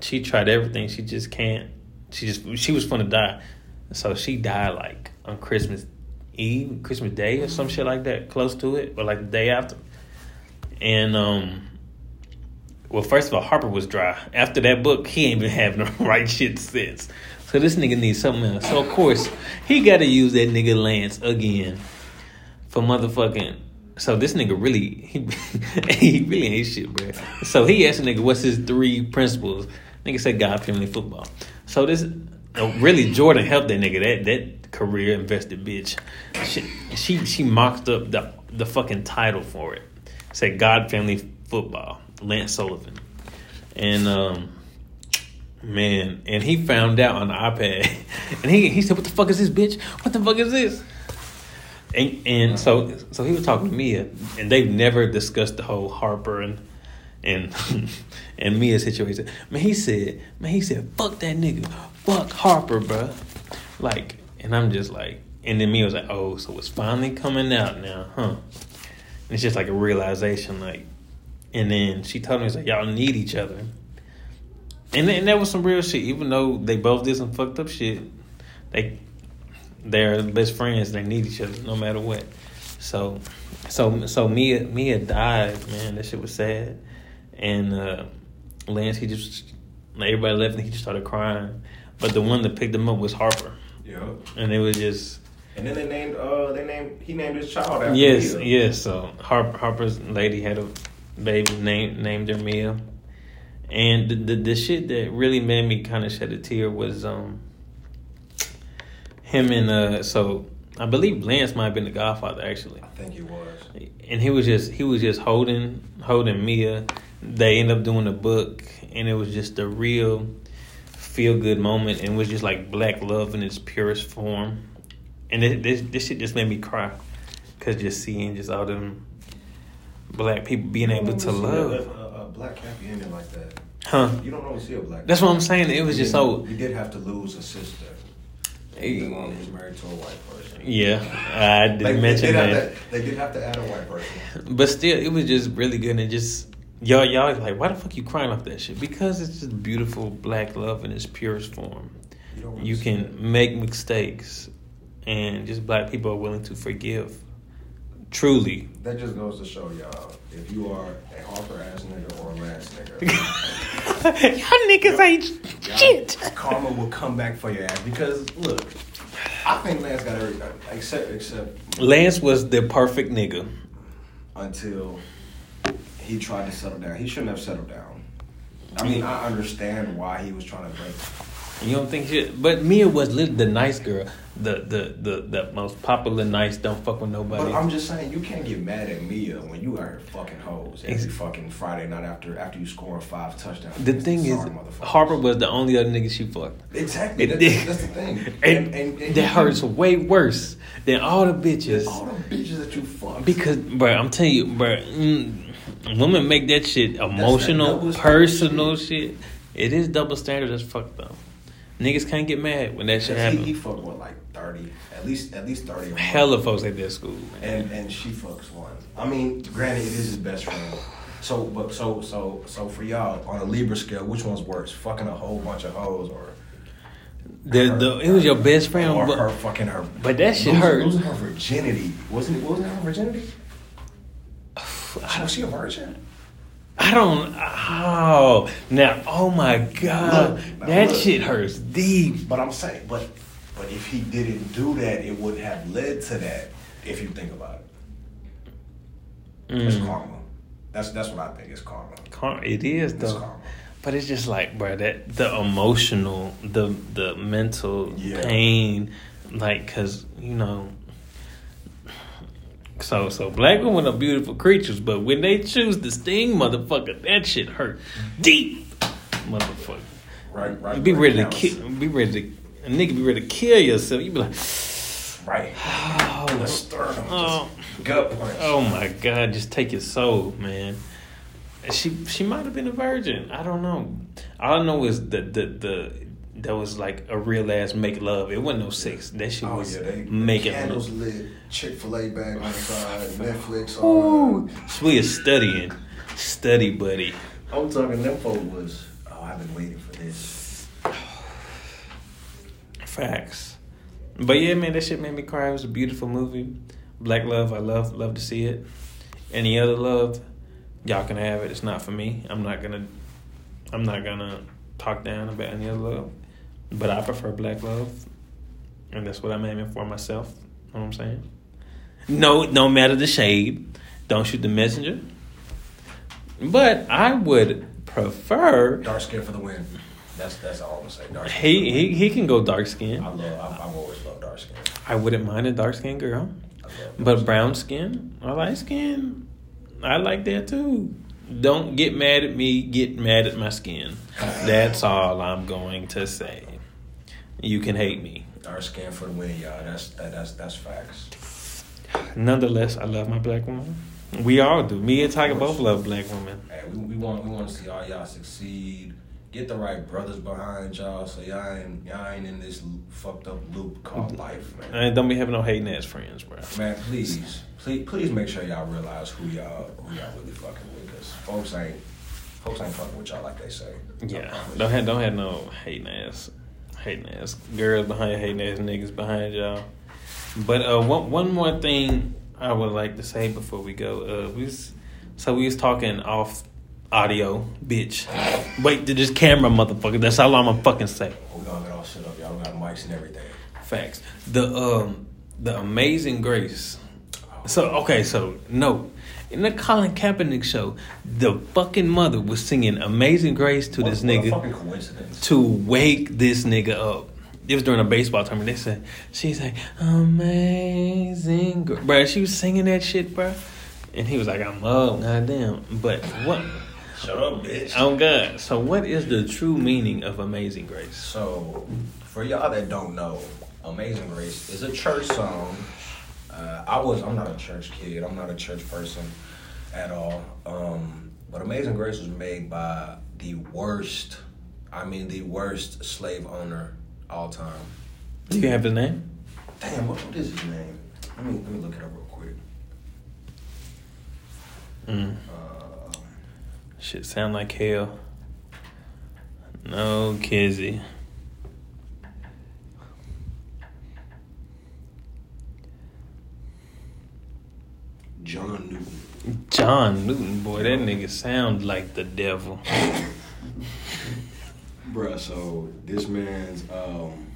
she tried everything. She just can't. She just, she was gonna die, so she died like on Christmas Eve, Christmas Day, or some shit like that, close to it, or like the day after. And um, well, first of all, Harper was dry. After that book, he ain't been having the right shit since. So this nigga needs something else. So of course, he got to use that nigga Lance again for motherfucking. So this nigga really, he, he really ain't shit, bro. So he asked the nigga, "What's his three principles?" Nigga said, "God, family, football." So this, uh, really, Jordan helped that nigga. That that career invested bitch. She she, she mocked up the the fucking title for it. Said God, family, football. Lance Sullivan, and um, man, and he found out on the iPad, and he he said, "What the fuck is this, bitch? What the fuck is this?" And and so so he was talking to Mia, and they've never discussed the whole Harper and and and Mia situation. Man, he said, man, he said, fuck that nigga, fuck Harper, bro. Like, and I'm just like, and then Mia was like, oh, so it's finally coming out now, huh? And it's just like a realization, like, and then she told me, like, y'all need each other. And and that was some real shit. Even though they both did some fucked up shit, they they're best friends. They need each other no matter what. So, so, so Mia Mia died, man. That shit was sad. and uh, Lance he just everybody left and he just started crying. But the one that picked him up was Harper, Yeah. and it was just And then they named uh they named he named his child after yes, Mia. yes. So Harper, Harper's lady had a baby named named her Mia, and the, the the shit that really made me kind of shed a tear was um him and uh so I believe Lance might have been the Godfather actually. I think he was. and he was just he was just holding holding Mia. They end up doing a book, and it was just a real feel good moment, and it was just like black love in its purest form. And it, this this shit just made me cry, cause just seeing just all them black people being able to You don't always see love, a, a, black happy ending like that. huh? You don't always see a black. That's what I'm saying. It was just so You did have to lose a sister. The one married to a white person. yeah. I didn't They, they mention did that. to, they did have to add a white person. But still, it was just really good and just y'all y'all like, why the fuck you crying off that shit? Because it's just beautiful black love in its purest form. You, You can make mistakes, and just black people are willing to forgive. Truly, that. Just goes to show y'all if you are a Harper ass nigga or a Lance nigga. y'all niggas ain't y'all- shit. Karma will come back for your ass because look, I think Lance got everything uh, except except Lance was the perfect nigga. until he tried to settle down. He shouldn't have settled down. I mean, I understand why he was trying to break. You don't think shit, but Mia was literally the nice girl, the the the the most popular nice. Don't fuck with nobody. But I'm just saying, you can't get mad at Mia when you here fucking hoes every Ex- fucking Friday night after after you scoring five touchdowns. the thing is, sorry motherfuckers. Harper was the only other nigga she fucked. exactly. It- That, that's the thing, And, that hurts way worse than all the bitches. All the bitches that you fuck. Because, bro, I'm telling you, bro, mm, women make that shit emotional, standard personal shit. It is double standard as fuck though. Niggas can't get mad when that shit he, happens. he fucked what like thirty, at least at least thirty. Hella folks at that school. Man. and and she fucks one. I mean, granted, it is his best friend. So, but so so so for y'all on a Libra scale, which one's worse? Fucking a whole bunch of hoes or The, the, it was your best friend, or but her fucking her. but that shit losing, hurt. Losing her virginity wasn't it? Wasn't her virginity? Was she a virgin? I don't. Oh, now, oh my god, Look, now that look. shit hurts deep. But I'm saying, but but if he didn't do that, it would have led to that. If you think about it, it's Mm. karma. That's that's what I think. It's karma. Car- It is It's though. karma. But it's just like, bro, that the emotional, the the mental Yeah. pain, like, cause you know. So so black women are beautiful creatures, but when they choose to sting, motherfucker, that shit hurt deep, motherfucker. Right, right. You be right ready to kill, be ready to, a nigga be ready to kill yourself. You be like, Right. In the oh, sternum. oh, gut punch. oh my god, just take your soul, man. She she might have been a virgin. I don't know. All I know is that the the that was like a real ass make love. It wasn't no sex. That shit Oh was yeah, they making Candles love. lit, Chick Fil A bag on the side, Netflix. All Ooh, so we is studying, study buddy. I'm talking them folk was. Oh, I've been waiting for this. Facts. But yeah, man, that shit made me cry. It was a beautiful movie. Black love, I love love to see it. Any other love, y'all can have it. It's not for me. I'm not gonna I'm not gonna talk down about any other love. But I prefer black love. And that's what I'm aiming for myself. You Know what I'm saying? No, no matter the shade. Don't shoot the messenger. But I would prefer Dark skin for the win. That's that's all I'm gonna say. Dark skin. he he he can go dark skin. I love. I've, I've always loved dark skin. I wouldn't mind a dark skin girl. But dark brown skin or light skin, I like that too. Don't get mad at me, get mad at my skin. That's all I'm going to say. You can hate me. skin. Dark skin for the win, y'all. That's that, that's that's facts. Nonetheless, I love my black woman. We all do. Me and Tiger both love black women. Hey, we, we want we want to see all y'all succeed. Get the right brothers behind y'all, so y'all ain't y'all ain't in this fucked up loop called life, man. And don't be having no hating ass friends, bro. Man, please, please, please make sure y'all realize who y'all who y'all really fucking with, cause folks ain't folks ain't fucking with y'all like they say. Yeah, don't have don't have no hating ass, hating ass girls behind hating ass niggas behind y'all. But uh, one one more thing I would like to say before we go. Uh, we was, so we was talking off audio, bitch. Wait to this camera, motherfucker. That's all I'm gonna fucking say. We gonna get all shit up, y'all. We got mics and everything. Facts. The um the Amazing Grace. So okay, so no. In the Colin Kaepernick show, the fucking mother was singing Amazing Grace to What- this nigga coincidence. to wake this nigga up. It was during a baseball tournament. They said she's like amazing, Gra-" bruh. She was singing that shit, bro. And he was like, "I'm up, goddamn." But what? Shut up, bitch. Oh God! So what is the true meaning of Amazing Grace? So, for y'all that don't know, Amazing Grace is a church song. Uh, I was, I'm not a church kid. I'm not a church person at all. Um, but Amazing Grace was made by the worst, I mean, the worst slave owner all time. Do you have his name? Damn, what, what is his name? Let me, let me look it up real quick. Mm. Uh, Shit sound like hell. No kizzy. John Newton. John Newton, boy, that nigga sound like the devil. Bruh, so this man's um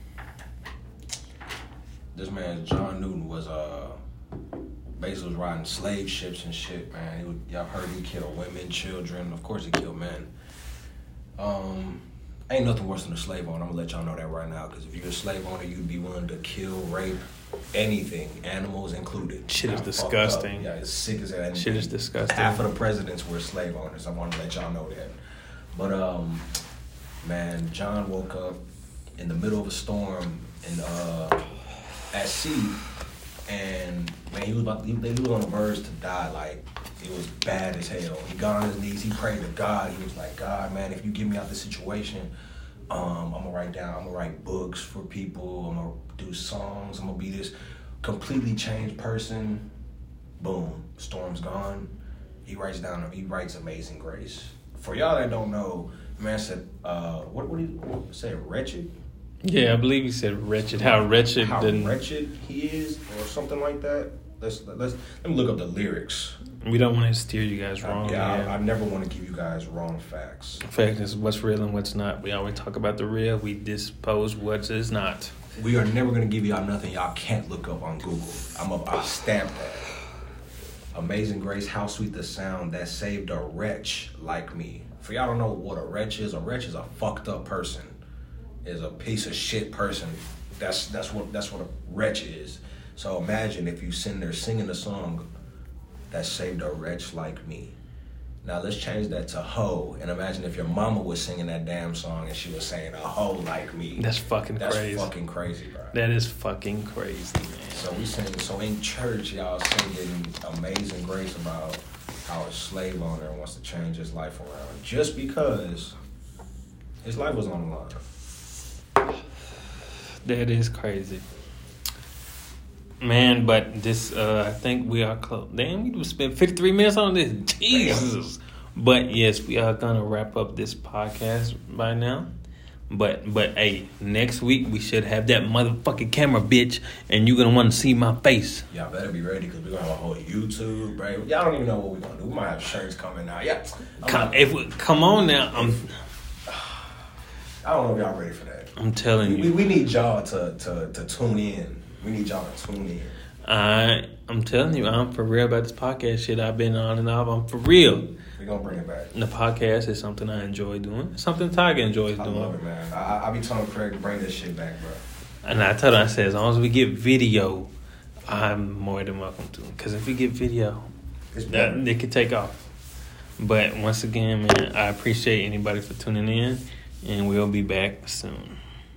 this man John Newton was uh basically was riding slave ships and shit, man. He would, y'all heard he killed women, children, of course he killed men. Um ain't nothing worse than a slave owner. I'm gonna let y'all know that right now, because if you're a slave owner, you'd be willing to kill, rape, anything, animals included. Shit is disgusting. Yeah, it's sick as that. Shit is disgusting. Half of the presidents were slave owners. I want to let y'all know that. But um, man, John woke up in the middle of a storm in uh at sea, and man, he was about he, he was on the verge to die. Like it was bad as hell. He got on his knees. He prayed to God. He was like, God, man, if you get me out of this situation, um, I'm gonna write down. I'm gonna write books for people. I'm gonna do songs. I'm gonna be this completely changed person. Boom, storm's gone. He writes down. He writes "Amazing Grace." For y'all that don't know, man said, uh, what what did he say? Wretched. Yeah, I believe he said wretched. How wretched How didn't wretched he is, or something like that. Let's let's let me look up the lyrics. we don't want to steer you guys wrong. yeah, I, I never want to give you guys wrong facts. Fact is what's real and what's not. We always talk about the real. We dispose what is not. We are never gonna give y'all nothing y'all can't look up on Google. I'm a I stamp that. Amazing Grace, how sweet the sound that saved a wretch like me. For y'all don't know what a wretch is, a wretch is a fucked up person. Is a piece of shit person. That's that's what that's what a wretch is. So imagine if you sitting there singing a song that saved a wretch like me. Now let's change that to hoe, and imagine if your mama was singing that damn song and she was saying a hoe like me. That's fucking crazy. That's crazy. fucking crazy, bro. That is fucking crazy, man. So we sing. So in church, y'all singing "Amazing Grace" about how a slave owner wants to change his life around just because his life was on the line. That is crazy. Man, but this uh I think we are close. Damn, we just spent 53 minutes on this. Jesus. But yes, we are gonna wrap up this podcast by now. But but hey, next week we should have that motherfucking camera, bitch, and you're gonna want to see my face. Y'all better be ready because we're gonna have a whole YouTube, bro. Y'all don't even know what we're gonna do. We might have shirts coming out. Yeah, Come, not- if we, come on now, I'm I don't know if y'all ready for that. I'm telling We, you, we need y'all to, to to tune in. We need y'all to tune in. I I'm telling you, I'm for real about this podcast shit. I've been on and off. I'm for real. We're gonna bring it back. The podcast is something I enjoy doing. It's something Tiger enjoys I doing. love it, man. I, I, I be telling Craig to bring this shit back, bro. And I told him, I said, as long as we get video, I'm more than welcome to. Because if we get video, It's that it could take off. But once again, man, I appreciate anybody for tuning in, and we'll be back soon.